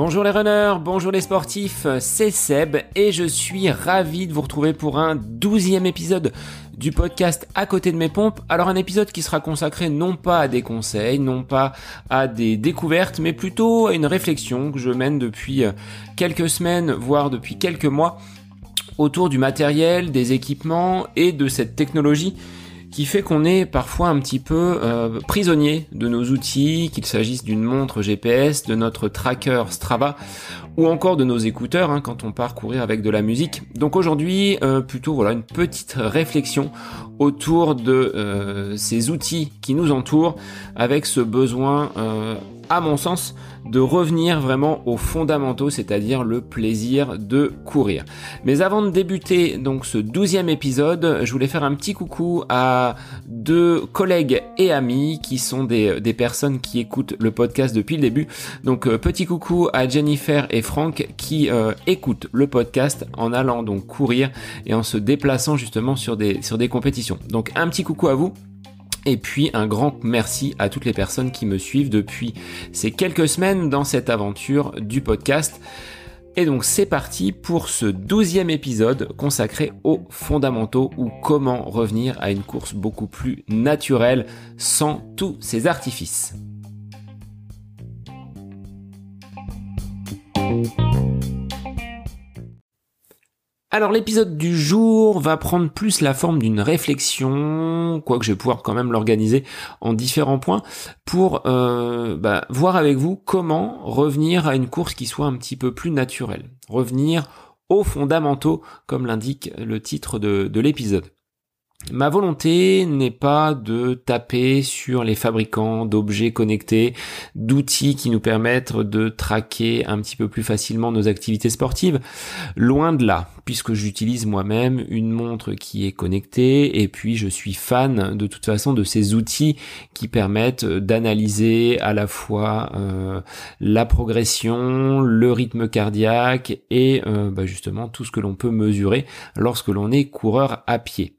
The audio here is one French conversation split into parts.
Bonjour les runners, bonjour les sportifs, c'est Seb et je suis ravi de vous retrouver pour un douzième épisode du podcast à côté de mes pompes. Alors un épisode qui sera consacré non pas à des conseils, non pas à des découvertes, mais plutôt à une réflexion que je mène depuis euh, quelques semaines, voire depuis quelques mois, autour du matériel, des équipements et de cette technologie qui fait qu'on est parfois un petit peu euh, prisonnier de nos outils, qu'il s'agisse d'une montre GPS, de notre tracker Strava ou encore de nos écouteurs hein, quand on part courir avec de la musique. Donc aujourd'hui, euh, plutôt voilà une petite réflexion autour de euh, ces outils qui nous entourent, avec ce besoin, à mon sens, de revenir vraiment aux fondamentaux, c'est-à-dire le plaisir de courir. Mais avant de débuter donc ce douzième épisode, je voulais faire un petit coucou à deux collègues et amis qui sont des, personnes qui écoutent le podcast depuis le début. Donc euh, petit coucou à Jennifer et Franck qui euh, écoutent le podcast en allant donc courir et en se déplaçant justement sur des, sur des compétitions. Donc un petit coucou à vous. Et puis un grand merci à toutes les personnes qui me suivent depuis ces quelques semaines dans cette aventure du podcast. Et donc c'est parti pour ce douzième épisode consacré aux fondamentaux ou comment revenir à une course beaucoup plus naturelle sans tous ces artifices. Alors l'épisode du jour va prendre plus la forme d'une réflexion, quoique je vais pouvoir quand même l'organiser en différents points, pour euh, bah, voir avec vous comment revenir à une course qui soit un petit peu plus naturelle. Revenir aux fondamentaux, comme l'indique le titre de l'épisode. Ma volonté n'est pas de taper sur les fabricants d'objets connectés, d'outils qui nous permettent de traquer un petit peu plus facilement nos activités sportives. Loin de là, puisque j'utilise moi-même une montre qui est connectée et puis je suis fan de toute façon de ces outils qui permettent d'analyser à la fois euh, la progression, le rythme cardiaque et euh, bah, justement tout ce que l'on peut mesurer lorsque l'on est coureur à pied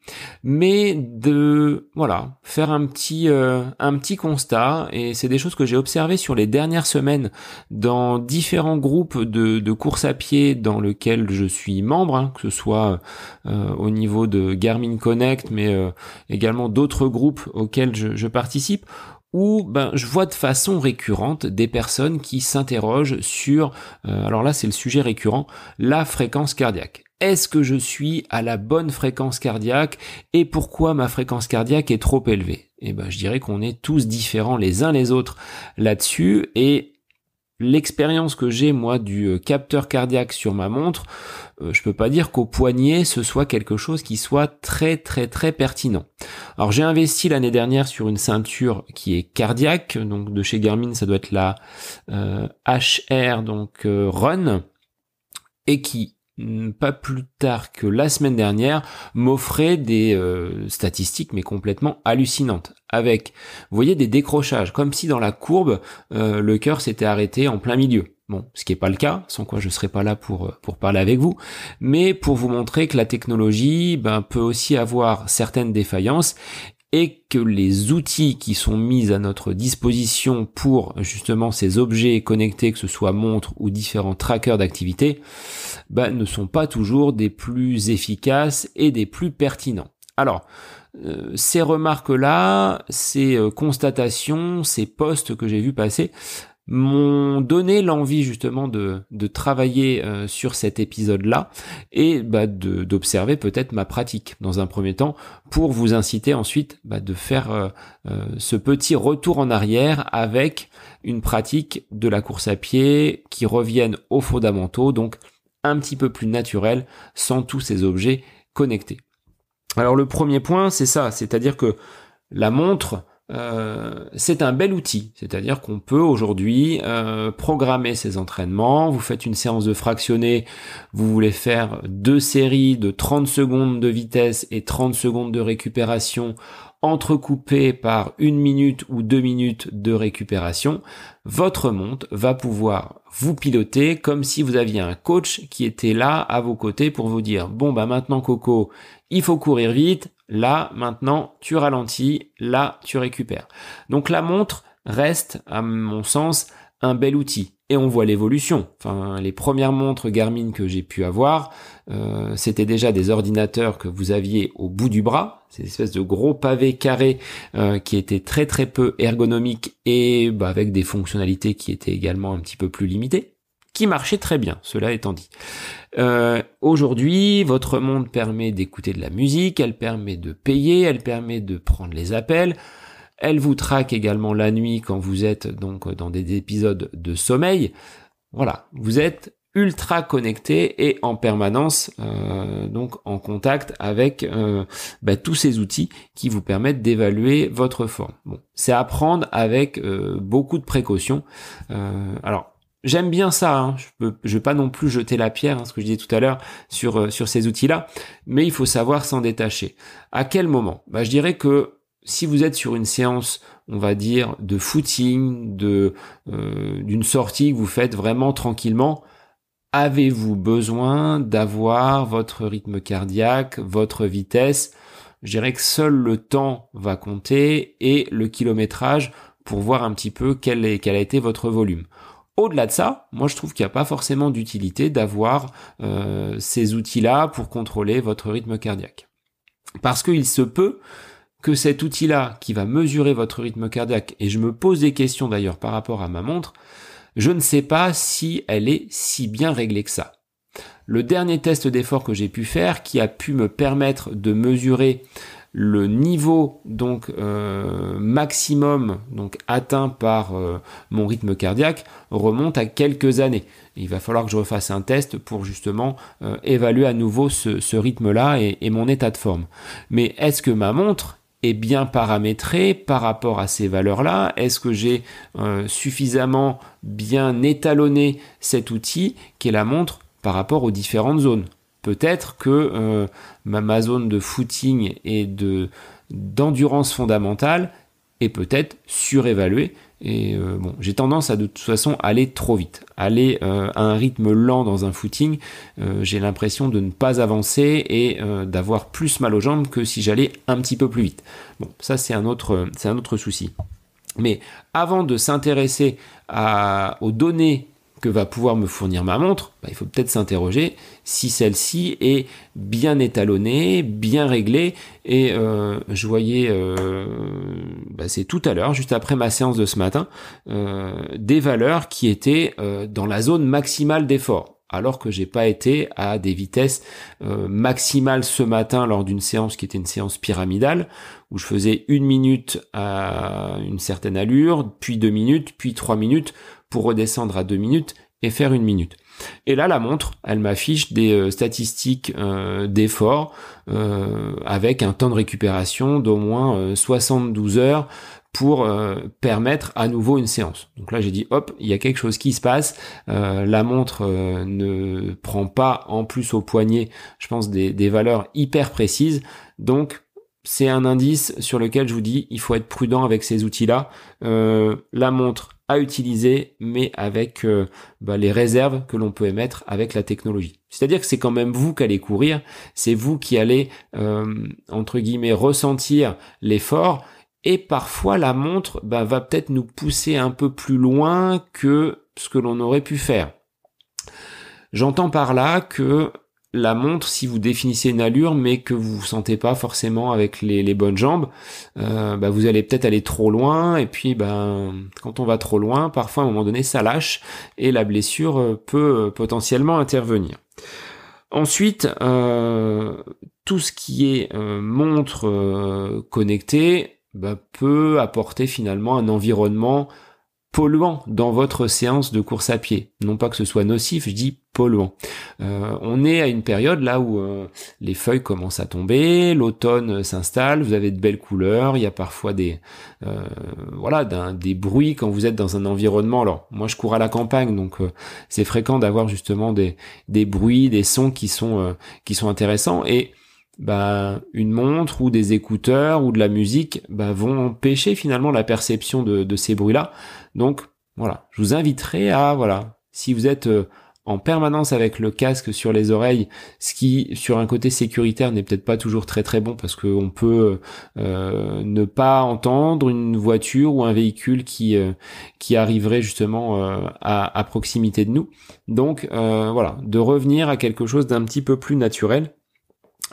mais de voilà faire un petit euh, un petit constat et c'est des choses que j'ai observées sur les dernières semaines dans différents groupes de, de course à pied dans lesquels je suis membre hein, que ce soit euh, au niveau de Garmin Connect mais euh, également d'autres groupes auxquels je, je participe où ben, je vois de façon récurrente des personnes qui s'interrogent sur, alors là c'est le sujet récurrent, la fréquence cardiaque est-ce que je suis à la bonne fréquence cardiaque et pourquoi ma fréquence cardiaque est trop élevée? Eh ben, je dirais qu'on est tous différents les uns les autres là-dessus et l'expérience que j'ai moi du euh, capteur cardiaque sur ma montre, euh, je peux pas dire qu'au poignet ce soit quelque chose qui soit très très très pertinent. Alors j'ai investi l'année dernière sur une ceinture qui est cardiaque, donc de chez Garmin ça doit être la HR euh, donc Run et qui pas plus tard que la semaine dernière, m'offrait des euh, statistiques mais complètement hallucinantes. Avec, vous voyez, des décrochages, comme si dans la courbe, euh, le cœur s'était arrêté en plein milieu. Bon, ce qui n'est pas le cas, sans quoi je serais pas là pour, euh, pour parler avec vous, mais pour vous montrer que la technologie ben, peut aussi avoir certaines défaillances et que les outils qui sont mis à notre disposition pour justement ces objets connectés, que ce soit montres ou différents trackers d'activité, bah, ne sont pas toujours des plus efficaces et des plus pertinents. Alors, euh, ces remarques-là, ces euh, constatations, ces postes que j'ai vus passer, m'ont donné l'envie justement de, de travailler euh, sur cet épisode-là et bah, d'observer peut-être ma pratique dans un premier temps pour vous inciter ensuite bah, de faire euh, euh, ce petit retour en arrière avec une pratique de la course à pied qui revienne aux fondamentaux, donc un petit peu plus naturel sans tous ces objets connectés. Alors le premier point, c'est ça, c'est-à-dire que la montre, euh, c'est un bel outil, c'est-à-dire qu'on peut aujourd'hui euh, programmer ses entraînements, vous faites une séance de fractionné, vous voulez faire deux séries de 30 secondes de vitesse et 30 secondes de récupération entrecoupé par une minute ou deux minutes de récupération, votre montre va pouvoir vous piloter comme si vous aviez un coach qui était là à vos côtés pour vous dire bon bah maintenant Coco, il faut courir vite, là maintenant tu ralentis, là tu récupères. Donc la montre reste à mon sens un bel outil et on voit l'évolution. Enfin, les premières montres Garmin que j'ai pu avoir, euh, c'était déjà des ordinateurs que vous aviez au bout du bras, ces espèces de gros pavés carrés euh, qui étaient très très peu ergonomiques et bah, avec des fonctionnalités qui étaient également un petit peu plus limitées, qui marchaient très bien, cela étant dit. Euh, aujourd'hui, votre montre permet d'écouter de la musique, elle permet de payer, elle permet de prendre les appels. Elle vous traque également la nuit quand vous êtes donc dans des épisodes de sommeil. Voilà, vous êtes ultra connecté et en permanence euh, donc en contact avec euh, bah, tous ces outils qui vous permettent d'évaluer votre forme. Bon, c'est à prendre avec euh, beaucoup de précautions. alors J'aime bien ça, hein. je peux, je vais pas non plus jeter la pierre, hein, ce que je disais tout à l'heure sur sur ces outils-là, mais il faut savoir s'en détacher. À quel moment? Bah, je dirais que si vous êtes sur une séance, on va dire, de footing, de euh, d'une sortie que vous faites vraiment tranquillement, avez-vous besoin d'avoir votre rythme cardiaque, votre vitesse? Je dirais que seul le temps va compter et le kilométrage pour voir un petit peu quel, est, a été votre volume. Au-delà de ça, moi je trouve qu'il n'y a pas forcément d'utilité d'avoir euh, ces outils-là pour contrôler votre rythme cardiaque. Parce qu'il se peut que cet outil-là qui va mesurer votre rythme cardiaque, et je me pose des questions d'ailleurs par rapport à ma montre, je ne sais pas si elle est si bien réglée que ça. Le dernier test d'effort que j'ai pu faire, qui a pu me permettre de mesurer le niveau donc euh, maximum donc atteint par euh, mon rythme cardiaque remonte à quelques années. Il va falloir que je refasse un test pour justement euh, évaluer à nouveau ce, rythme-là et, et, mon état de forme. Mais est-ce que ma montre est bien paramétré par rapport à ces valeurs-là. Est-ce que j'ai euh, suffisamment bien étalonné cet outil qui est la montre par rapport aux différentes zones? Peut-être que euh, ma, zone de footing et de d'endurance fondamentale peut-être surévaluée et euh, bon, j'ai tendance à de toute façon aller trop vite, aller euh, à un rythme lent dans un footing. Euh, j'ai l'impression de ne pas avancer et d'avoir plus mal aux jambes que si j'allais un petit peu plus vite. Bon, ça c'est un autre, c'est un autre souci. Mais avant de s'intéresser aux données que va pouvoir me fournir ma montre, bah, il faut peut-être s'interroger si celle-ci est bien étalonnée, bien réglée. Et euh, je voyais, euh, bah, c'est tout à l'heure, juste après ma séance de ce matin, euh, des valeurs qui étaient dans la zone maximale d'effort alors que j'ai pas été à des vitesses maximales ce matin lors d'une séance qui était une séance pyramidale où je faisais une minute à une certaine allure, puis deux minutes, puis trois minutes pour redescendre à deux minutes et faire une minute. Et là, la montre, elle m'affiche des euh, statistiques euh, d'effort euh, avec un temps de récupération d'au moins 72 heures pour permettre à nouveau une séance. Donc là, j'ai dit, hop, il y a quelque chose qui se passe. la montre ne prend pas en plus au poignet, je pense, des, valeurs hyper précises. Donc, c'est un indice sur lequel je vous dis, il faut être prudent avec ces outils-là. la montre utiliser, mais avec euh, bah, les réserves que l'on peut émettre avec la technologie. C'est-à-dire que c'est quand même vous qui allez courir, c'est vous qui allez, euh, entre guillemets, ressentir l'effort, et parfois la montre bah, va peut-être nous pousser un peu plus loin que ce que l'on aurait pu faire. J'entends par là que la montre, si vous définissez une allure, mais que vous vous sentez pas forcément avec les, bonnes jambes, euh, bah, vous allez peut-être aller trop loin. Et puis, ben, quand on va trop loin, parfois à un moment donné, ça lâche et la blessure euh, peut euh, potentiellement intervenir. Ensuite, tout ce qui est montre connectée bah, peut apporter finalement un environnement polluant dans votre séance de course à pied. Non pas que ce soit nocif, je dis polluant. Euh, on est à une période là où euh, les feuilles commencent à tomber, l'automne s'installe, vous avez de belles couleurs, il y a parfois des euh, voilà des bruits quand vous êtes dans un environnement. Alors moi je cours à la campagne donc c'est fréquent d'avoir justement des des bruits, des sons qui sont qui sont intéressants et bah, une montre ou des écouteurs ou de la musique bah, vont empêcher finalement la perception de, de ces bruits-là. Donc voilà, je vous inviterai à voilà, si vous êtes euh, en permanence avec le casque sur les oreilles, ce qui sur un côté sécuritaire n'est peut-être pas toujours très très bon parce qu'on peut euh, ne pas entendre une voiture ou un véhicule qui euh, qui arriverait justement euh, à, à, proximité de nous. Donc voilà, de revenir à quelque chose d'un petit peu plus naturel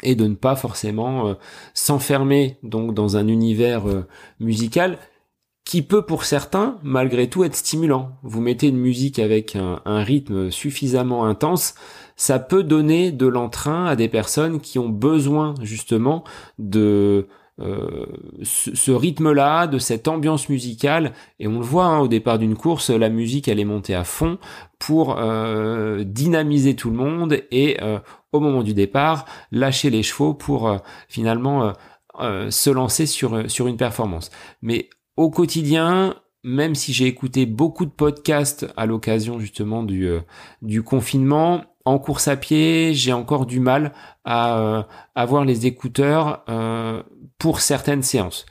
et de ne pas forcément s'enfermer donc dans un univers musical qui peut pour certains, malgré tout, être stimulant. Vous mettez une musique avec un, rythme suffisamment intense, ça peut donner de l'entrain à des personnes qui ont besoin justement de euh, ce, rythme-là, de cette ambiance musicale. Et on le voit hein, au départ d'une course, la musique elle est montée à fond pour euh, dynamiser tout le monde et euh, au moment du départ lâcher les chevaux pour finalement se lancer sur sur une performance. Mais au quotidien, même si j'ai écouté beaucoup de podcasts à l'occasion justement du, du confinement, en course à pied, j'ai encore du mal à euh, avoir les écouteurs euh, pour certaines séances.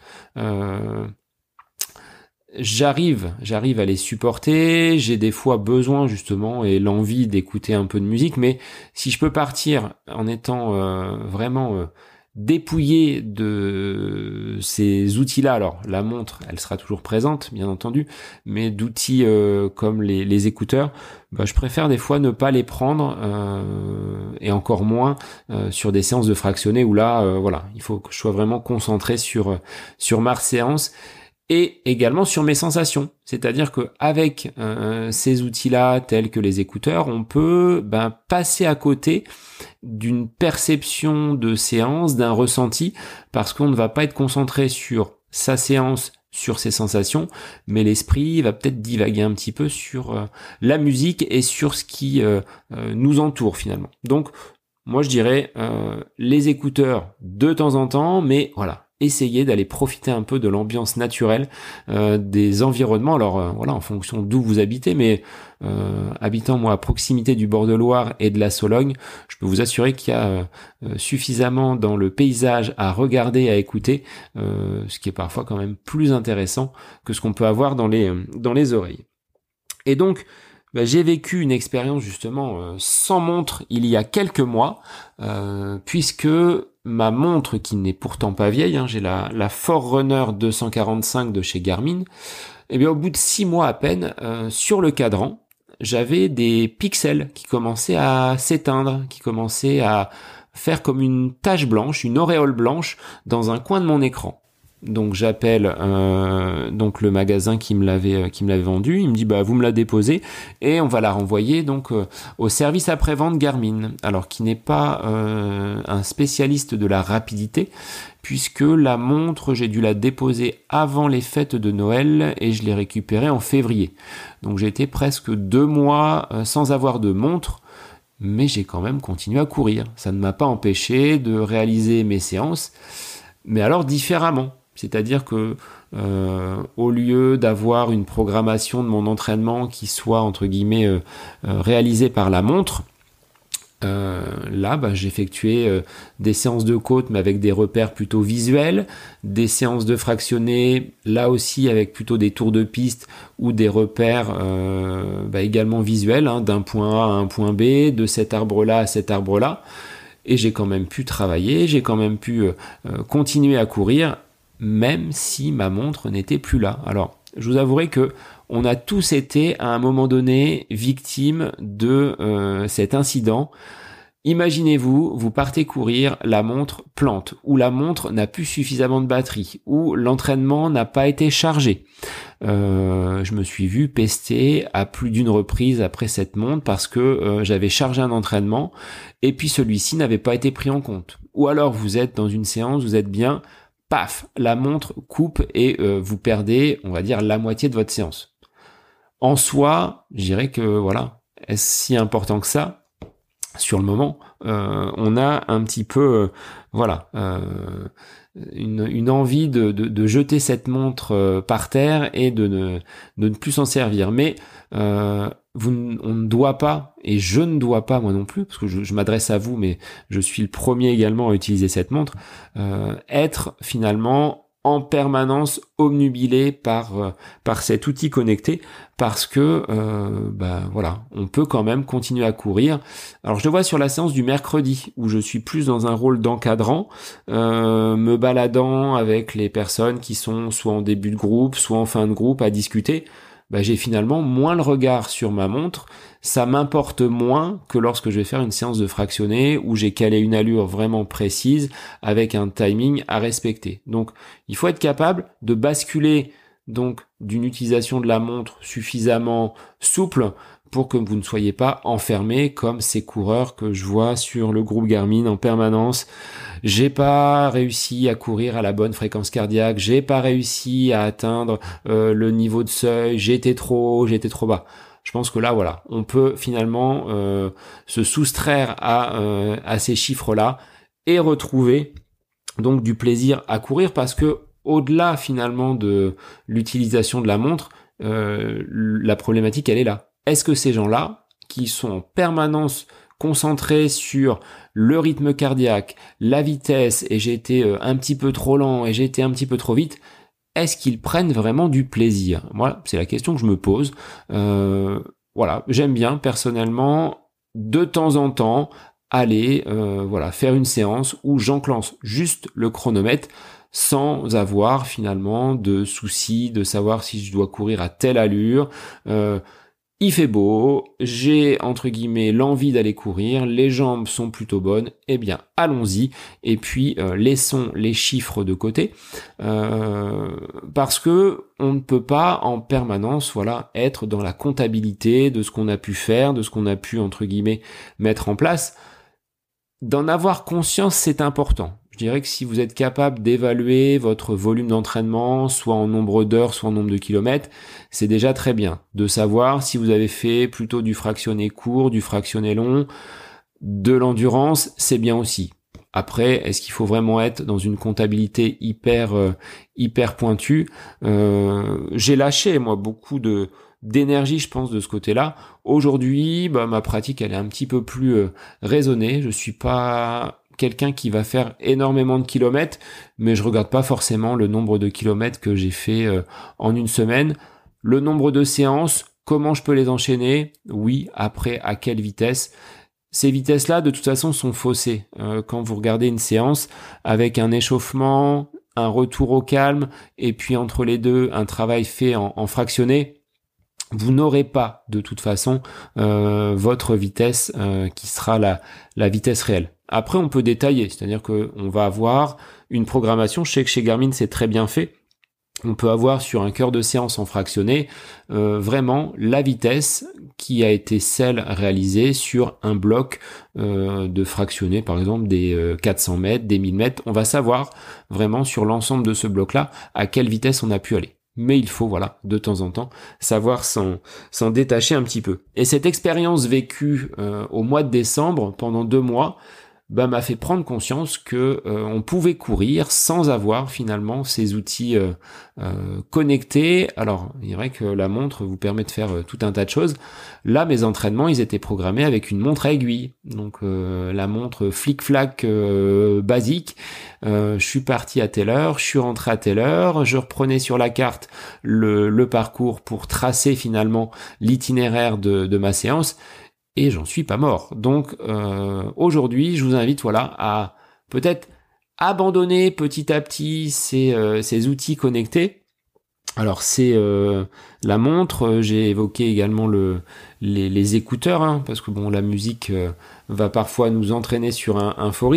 j'arrive, j'arrive à les supporter. J'ai des fois besoin justement et l'envie d'écouter un peu de musique, mais si je peux partir en étant vraiment dépouillé de ces outils-là. Alors la montre, elle sera toujours présente, bien entendu, mais d'outils euh, comme les, écouteurs, bah, je préfère des fois ne pas les prendre euh, et encore moins euh, sur des séances de fractionnés où là, voilà, il faut que je sois vraiment concentré sur sur ma séance et également sur mes sensations. C'est-à-dire que avec ces outils-là, tels que les écouteurs, on peut ben, passer à côté d'une perception de séance, d'un ressenti, parce qu'on ne va pas être concentré sur sa séance, sur ses sensations, mais l'esprit va peut-être divaguer un petit peu sur euh, la musique et sur ce qui euh, euh, nous entoure finalement. Donc moi je dirais les écouteurs de temps en temps, mais voilà, essayer d'aller profiter un peu de l'ambiance naturelle euh, des environnements. Alors euh, voilà, en fonction d'où vous habitez, mais euh, habitant moi à proximité du bord de Loire et de la Sologne, je peux vous assurer qu'il y a suffisamment dans le paysage à regarder, à écouter, ce qui est parfois quand même plus intéressant que ce qu'on peut avoir dans les dans les oreilles. Et donc bah, j'ai vécu une expérience justement sans montre il y a quelques mois, puisque ma montre qui n'est pourtant pas vieille, hein, j'ai la, la Forerunner 245 de chez Garmin, eh bien au bout de six mois à peine, euh, sur le cadran, j'avais des pixels qui commençaient à s'éteindre, qui commençaient à faire comme une tache blanche, une auréole blanche dans un coin de mon écran. Donc j'appelle euh, donc le magasin qui me l'avait euh, qui me l'avait vendu. Il me dit bah vous me la déposez et on va la renvoyer donc euh, au service après vente Garmin. Alors qui n'est pas un spécialiste de la rapidité puisque la montre j'ai dû la déposer avant les fêtes de Noël et je l'ai récupérée en février. Donc j'ai été presque deux mois sans avoir de montre mais j'ai quand même continué à courir. Ça ne m'a pas empêché de réaliser mes séances, mais alors différemment. C'est-à-dire que euh, au lieu d'avoir une programmation de mon entraînement qui soit entre guillemets euh, euh, réalisée par la montre, là, bah, j'effectuais des séances de côte, mais avec des repères plutôt visuels, des séances de fractionnés, là aussi avec plutôt des tours de piste ou des repères bah, également visuels, hein, d'un point A à un point B, de cet arbre-là à cet arbre-là. Et j'ai quand même pu travailler, j'ai quand même pu continuer à courir même si ma montre n'était plus là. Alors, je vous avouerai que on a tous été à un moment donné victimes de euh, cet incident. Imaginez-vous, vous partez courir, la montre plante, ou la montre n'a plus suffisamment de batterie, ou l'entraînement n'a pas été chargé. Euh, je me suis vu pester à plus d'une reprise après cette montre parce que euh, j'avais chargé un entraînement et puis celui-ci n'avait pas été pris en compte. Ou alors vous êtes dans une séance, vous êtes bien, paf, la montre coupe et euh, vous perdez, on va dire, la moitié de votre séance. En soi, je dirais que voilà, est-ce si important que ça? Sur le moment euh, On a un petit peu, euh, voilà, une, envie de, jeter cette montre par terre et de ne, de ne plus s'en servir. Mais vous, on ne doit pas, et je ne dois pas moi non plus, parce que je, m'adresse à vous, mais je suis le premier également à utiliser cette montre, euh, être finalement en permanence obnubilé par euh, par cet outil connecté parce que euh, bah voilà on peut quand même continuer à courir. Alors je le vois sur la séance du mercredi où je suis plus dans un rôle d'encadrant euh, me baladant avec les personnes qui sont soit en début de groupe soit en fin de groupe à discuter bah, j'ai finalement moins le regard sur ma montre. Ça m'importe moins que lorsque je vais faire une séance de fractionné où j'ai calé une allure vraiment précise avec un timing à respecter. Donc, il faut être capable de basculer donc d'une utilisation de la montre suffisamment souple pour que vous ne soyez pas enfermé comme ces coureurs que je vois sur le groupe Garmin en permanence. J'ai pas réussi à courir à la bonne fréquence cardiaque, j'ai pas réussi à atteindre euh, le niveau de seuil, j'étais trop haut, j'étais trop bas. Je pense que là, voilà, on peut finalement euh, se soustraire à, euh, à ces chiffres-là et retrouver donc du plaisir à courir parce que au-delà finalement de l'utilisation de la montre, la problématique elle est là est-ce que ces gens-là, qui sont en permanence concentrés sur le rythme cardiaque, la vitesse, et j'ai été euh, un petit peu trop lent et j'ai été un petit peu trop vite, est-ce qu'ils prennent vraiment du plaisir? Voilà, c'est la question que je me pose. Euh, voilà, j'aime bien personnellement de temps en temps aller euh, voilà faire une séance où j'enclenche juste le chronomètre sans avoir finalement de soucis de savoir si je dois courir à telle allure il fait beau, j'ai entre guillemets l'envie d'aller courir, les jambes sont plutôt bonnes, eh bien allons-y et puis euh, laissons les chiffres de côté euh, parce que on ne peut pas en permanence voilà être dans la comptabilité de ce qu'on a pu faire, de ce qu'on a pu entre guillemets mettre en place. D'en avoir conscience, c'est important. Je dirais que si vous êtes capable d'évaluer votre volume d'entraînement, soit en nombre d'heures, soit en nombre de kilomètres, c'est déjà très bien. De savoir si vous avez fait plutôt du fractionné court, du fractionné long, de l'endurance, c'est bien aussi. Après, est-ce qu'il faut vraiment être dans une comptabilité hyper euh, hyper pointue? Euh, J'ai lâché moi beaucoup de d'énergie, je pense, de ce côté-là. Aujourd'hui, bah, ma pratique, elle est un petit peu plus euh, raisonnée. Je suis pas quelqu'un qui va faire énormément de kilomètres, mais je regarde pas forcément le nombre de kilomètres que j'ai fait euh, en une semaine. Le nombre de séances, comment je peux les enchaîner? Oui, après, à quelle vitesse? Ces vitesses-là, de toute façon, sont faussées. Euh, quand vous regardez une séance avec un échauffement, un retour au calme, et puis entre les deux, un travail fait en, fractionné, vous n'aurez pas de toute façon euh, votre vitesse qui sera la, la vitesse réelle. Après, on peut détailler, c'est-à-dire qu'on va avoir une programmation. Je sais que chez Garmin, c'est très bien fait. On peut avoir sur un cœur de séance en fractionné euh, vraiment la vitesse qui a été celle réalisée sur un bloc euh, de fractionné, par exemple des 400 euh, mètres, des 1000 mètres. On va savoir vraiment sur l'ensemble de ce bloc-là à quelle vitesse on a pu aller mais il faut, voilà, de temps en temps, savoir s'en, détacher un petit peu. Et cette expérience vécue au mois de décembre, pendant deux mois, bah, m'a fait prendre conscience que euh, on pouvait courir sans avoir finalement ces outils euh, euh, connectés. Alors, il est vrai que la montre vous permet de faire tout un tas de choses. Là, mes entraînements, ils étaient programmés avec une montre à aiguille. Donc, la montre flic-flac basique. je suis parti à telle heure, je suis rentré à telle heure, je reprenais sur la carte le, parcours pour tracer finalement l'itinéraire de ma séance et j'en suis pas mort. Donc euh, aujourd'hui, je vous invite voilà à peut-être abandonner petit à petit ces, euh, ces outils connectés. Alors c'est euh, la montre, j'ai évoqué également le, les, écouteurs, hein, parce que bon la musique va parfois nous entraîner sur un, un faux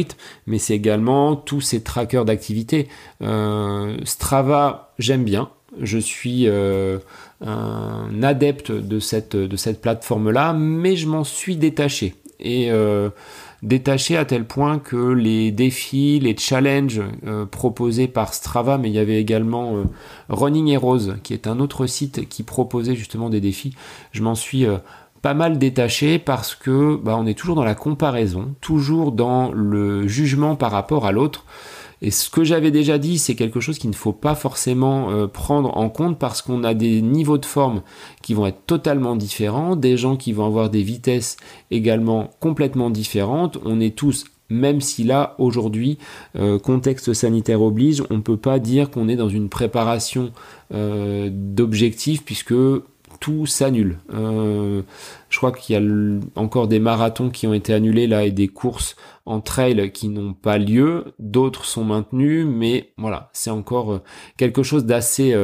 mais c'est également tous ces trackers d'activité. Strava, j'aime bien, je suis un adepte de cette, plateforme-là, mais je m'en suis détaché. Et euh, détaché à tel point que les défis, les challenges euh, proposés par Strava, mais il y avait également euh, Running Heroes, qui est un autre site qui proposait justement des défis, je m'en suis pas mal détaché parce que bah, on est toujours dans la comparaison, toujours dans le jugement par rapport à l'autre. Et ce que j'avais déjà dit, c'est quelque chose qu'il ne faut pas forcément euh, prendre en compte parce qu'on a des niveaux de forme qui vont être totalement différents, des gens qui vont avoir des vitesses également complètement différentes. On est tous même si là, aujourd'hui, euh, contexte sanitaire oblige, on ne peut pas dire qu'on est dans une préparation euh, d'objectifs puisque tout s'annule. Euh, je crois qu'il y a encore des marathons qui ont été annulés là et des courses en trail qui n'ont pas lieu. D'autres sont maintenus, mais voilà, c'est encore quelque chose d'assez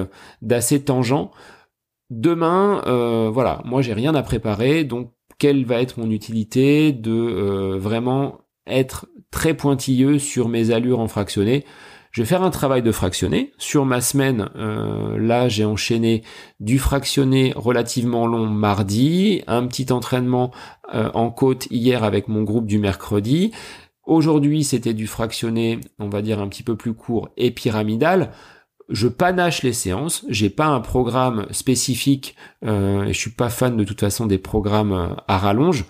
d'assez tangent. Demain, voilà, moi j'ai rien à préparer, donc quelle va être mon utilité de vraiment être très pointilleux sur mes allures en fractionné? Je vais faire un travail de fractionné. Sur ma semaine, euh, là, j'ai enchaîné du fractionné relativement long mardi, un petit entraînement euh, en côte hier avec mon groupe du mercredi. Aujourd'hui, c'était du fractionné, on va dire un petit peu plus court et pyramidal. Je panache les séances. J'ai pas un programme spécifique. Euh, et je suis pas fan de toute façon des programmes à rallonge.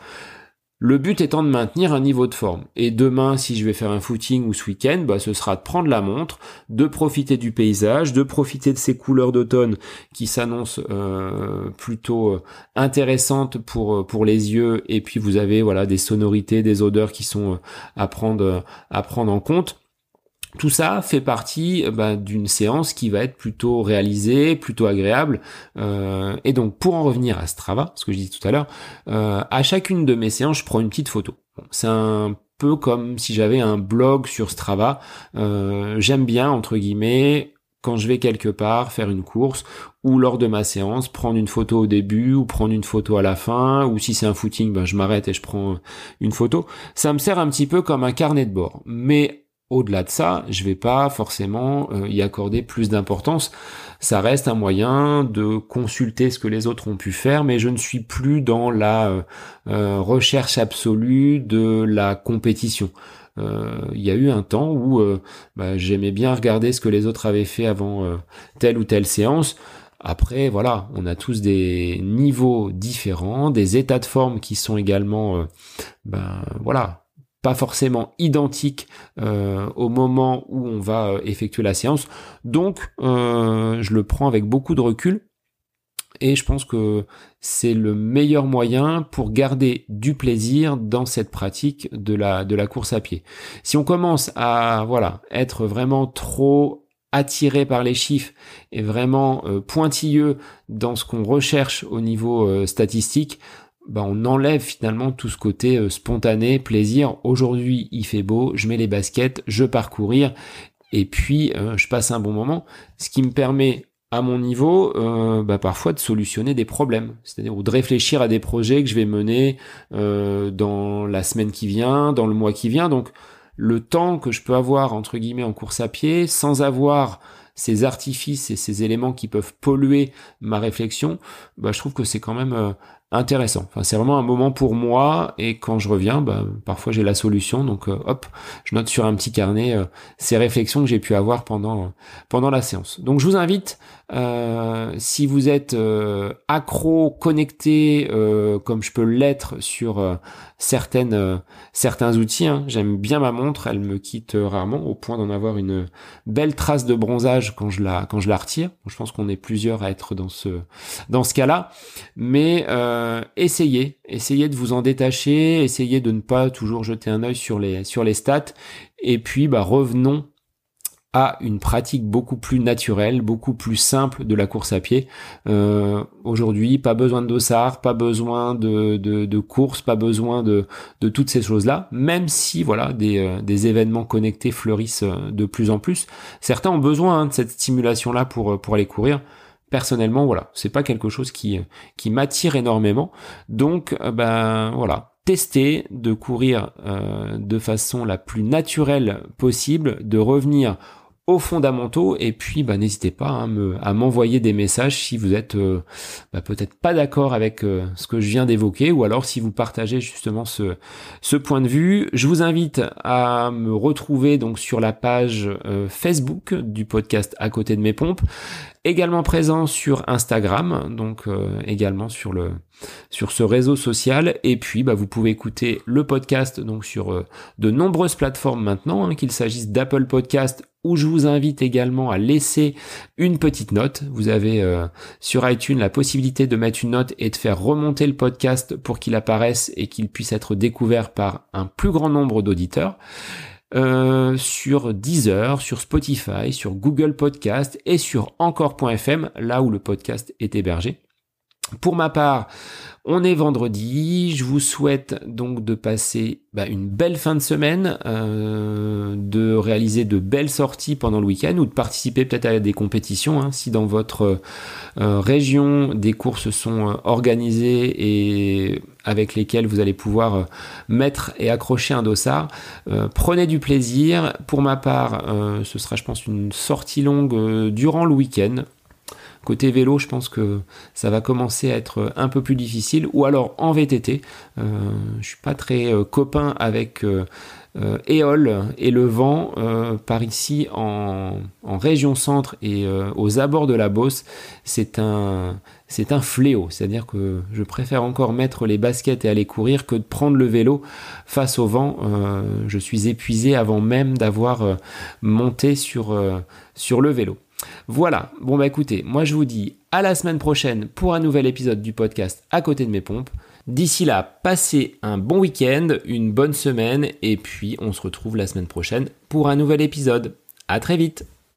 Le but étant de maintenir un niveau de forme. Et demain, si je vais faire un footing ou ce week-end, bah, ce sera de prendre la montre, de profiter du paysage, de profiter de ces couleurs d'automne qui s'annoncent euh, plutôt euh, intéressantes pour euh, pour les yeux. Et puis vous avez voilà des sonorités, des odeurs qui sont à prendre à prendre en compte. Tout ça fait partie euh, bah, d'une séance qui va être plutôt réalisée, plutôt agréable. Euh, et donc pour en revenir à Strava, ce que je disais tout à l'heure, euh, à chacune de mes séances, je prends une petite photo. c'est un peu comme si j'avais un blog sur Strava. J'aime bien, entre guillemets, quand je vais quelque part faire une course ou lors de ma séance prendre une photo au début ou prendre une photo à la fin ou si c'est un footing ben je m'arrête et je prends une photo ça me sert un petit peu comme un carnet de bord mais au-delà de ça, je vais pas forcément euh, y accorder plus d'importance. Ça reste un moyen de consulter ce que les autres ont pu faire, mais je ne suis plus dans la euh, euh, recherche absolue de la compétition. Il y a eu un temps où bah, j'aimais bien regarder ce que les autres avaient fait avant telle ou telle séance. Après, voilà, on a tous des niveaux différents, des états de forme qui sont également, ben voilà, pas forcément identique euh, au moment où on va euh, effectuer la séance. Donc, euh, je le prends avec beaucoup de recul. Et je pense que c'est le meilleur moyen pour garder du plaisir dans cette pratique de la, de la course à pied. Si on commence à voilà être vraiment trop attiré par les chiffres et vraiment pointilleux dans ce qu'on recherche au niveau statistique, bah, on enlève finalement tout ce côté euh, spontané, plaisir. Aujourd'hui, il fait beau, je mets les baskets, je pars courir et puis euh, je passe un bon moment. Ce qui me permet à mon niveau, euh, bah, parfois de solutionner des problèmes, c'est-à-dire ou de réfléchir à des projets que je vais mener dans la semaine qui vient, dans le mois qui vient. Donc le temps que je peux avoir entre guillemets en course à pied, sans avoir ces artifices et ces éléments qui peuvent polluer ma réflexion, bah, je trouve que c'est quand même intéressant. Enfin, c'est vraiment un moment pour moi et quand je reviens, bah, parfois j'ai la solution. Donc euh, hop, je note sur un petit carnet euh, ces réflexions que j'ai pu avoir pendant pendant la séance. Donc je vous invite, euh, si vous êtes accro, connecté, comme je peux l'être sur certaines certains outils. Hein. J'aime bien ma montre, elle me quitte rarement au point d'en avoir une belle trace de bronzage quand je la quand je la retire. Je pense qu'on est plusieurs à être dans ce dans ce cas-là, mais euh, essayez, essayez de vous en détacher, essayez de ne pas toujours jeter un œil sur les sur les stats, et puis bah revenons à une pratique beaucoup plus naturelle, beaucoup plus simple de la course à pied. Euh, aujourd'hui, pas besoin de dossard, pas besoin de, de, course, pas besoin de, de toutes ces choses-là, même si voilà des, euh, événements connectés fleurissent de plus en plus. Certains ont besoin hein, de cette stimulation-là pour aller courir personnellement, voilà, c'est pas quelque chose qui, qui m'attire énormément. Donc, euh, ben voilà, tester de courir euh, de façon la plus naturelle possible, de revenir aux fondamentaux et puis bah, n'hésitez pas hein, à m'envoyer des messages si vous êtes euh, bah, peut-être pas d'accord avec euh, ce que je viens d'évoquer ou alors si vous partagez justement ce, ce point de vue. Je vous invite à me retrouver donc sur la page euh, Facebook du podcast à côté de mes pompes Également présent sur Instagram, donc également sur le sur ce réseau social. Et puis, bah, vous pouvez écouter le podcast donc sur de nombreuses plateformes maintenant, hein, qu'il s'agisse d'Apple Podcast où je vous invite également à laisser une petite note. Vous avez euh, sur iTunes la possibilité de mettre une note et de faire remonter le podcast pour qu'il apparaisse et qu'il puisse être découvert par un plus grand nombre d'auditeurs. Euh, sur Deezer, sur Spotify, sur Google Podcast et sur encore.fm, là où le podcast est hébergé. Pour ma part, on est vendredi. Je vous souhaite donc de passer bah, une belle fin de semaine, euh, de réaliser de belles sorties pendant le week-end ou de participer peut-être à des compétitions. Hein, si dans votre euh, région des courses sont euh, organisées et avec lesquelles vous allez pouvoir mettre et accrocher un dossard, prenez du plaisir. Pour ma part, ce sera, je pense, une sortie longue durant le week-end Côté vélo, je pense que ça va commencer à être un peu plus difficile. Ou alors en VTT, euh, je suis pas très euh, copain avec euh, Éole et le vent par ici en, région centre et aux abords de la Beauce. C'est un c'est un fléau. C'est-à-dire que je préfère encore mettre les baskets et aller courir que de prendre le vélo face au vent. je suis épuisé avant même d'avoir monté sur le vélo. Voilà, bon bah écoutez, moi je vous dis à la semaine prochaine pour un nouvel épisode du podcast à côté de mes pompes. D'ici là, passez un bon week-end, une bonne semaine, et puis on se retrouve la semaine prochaine pour un nouvel épisode. À très vite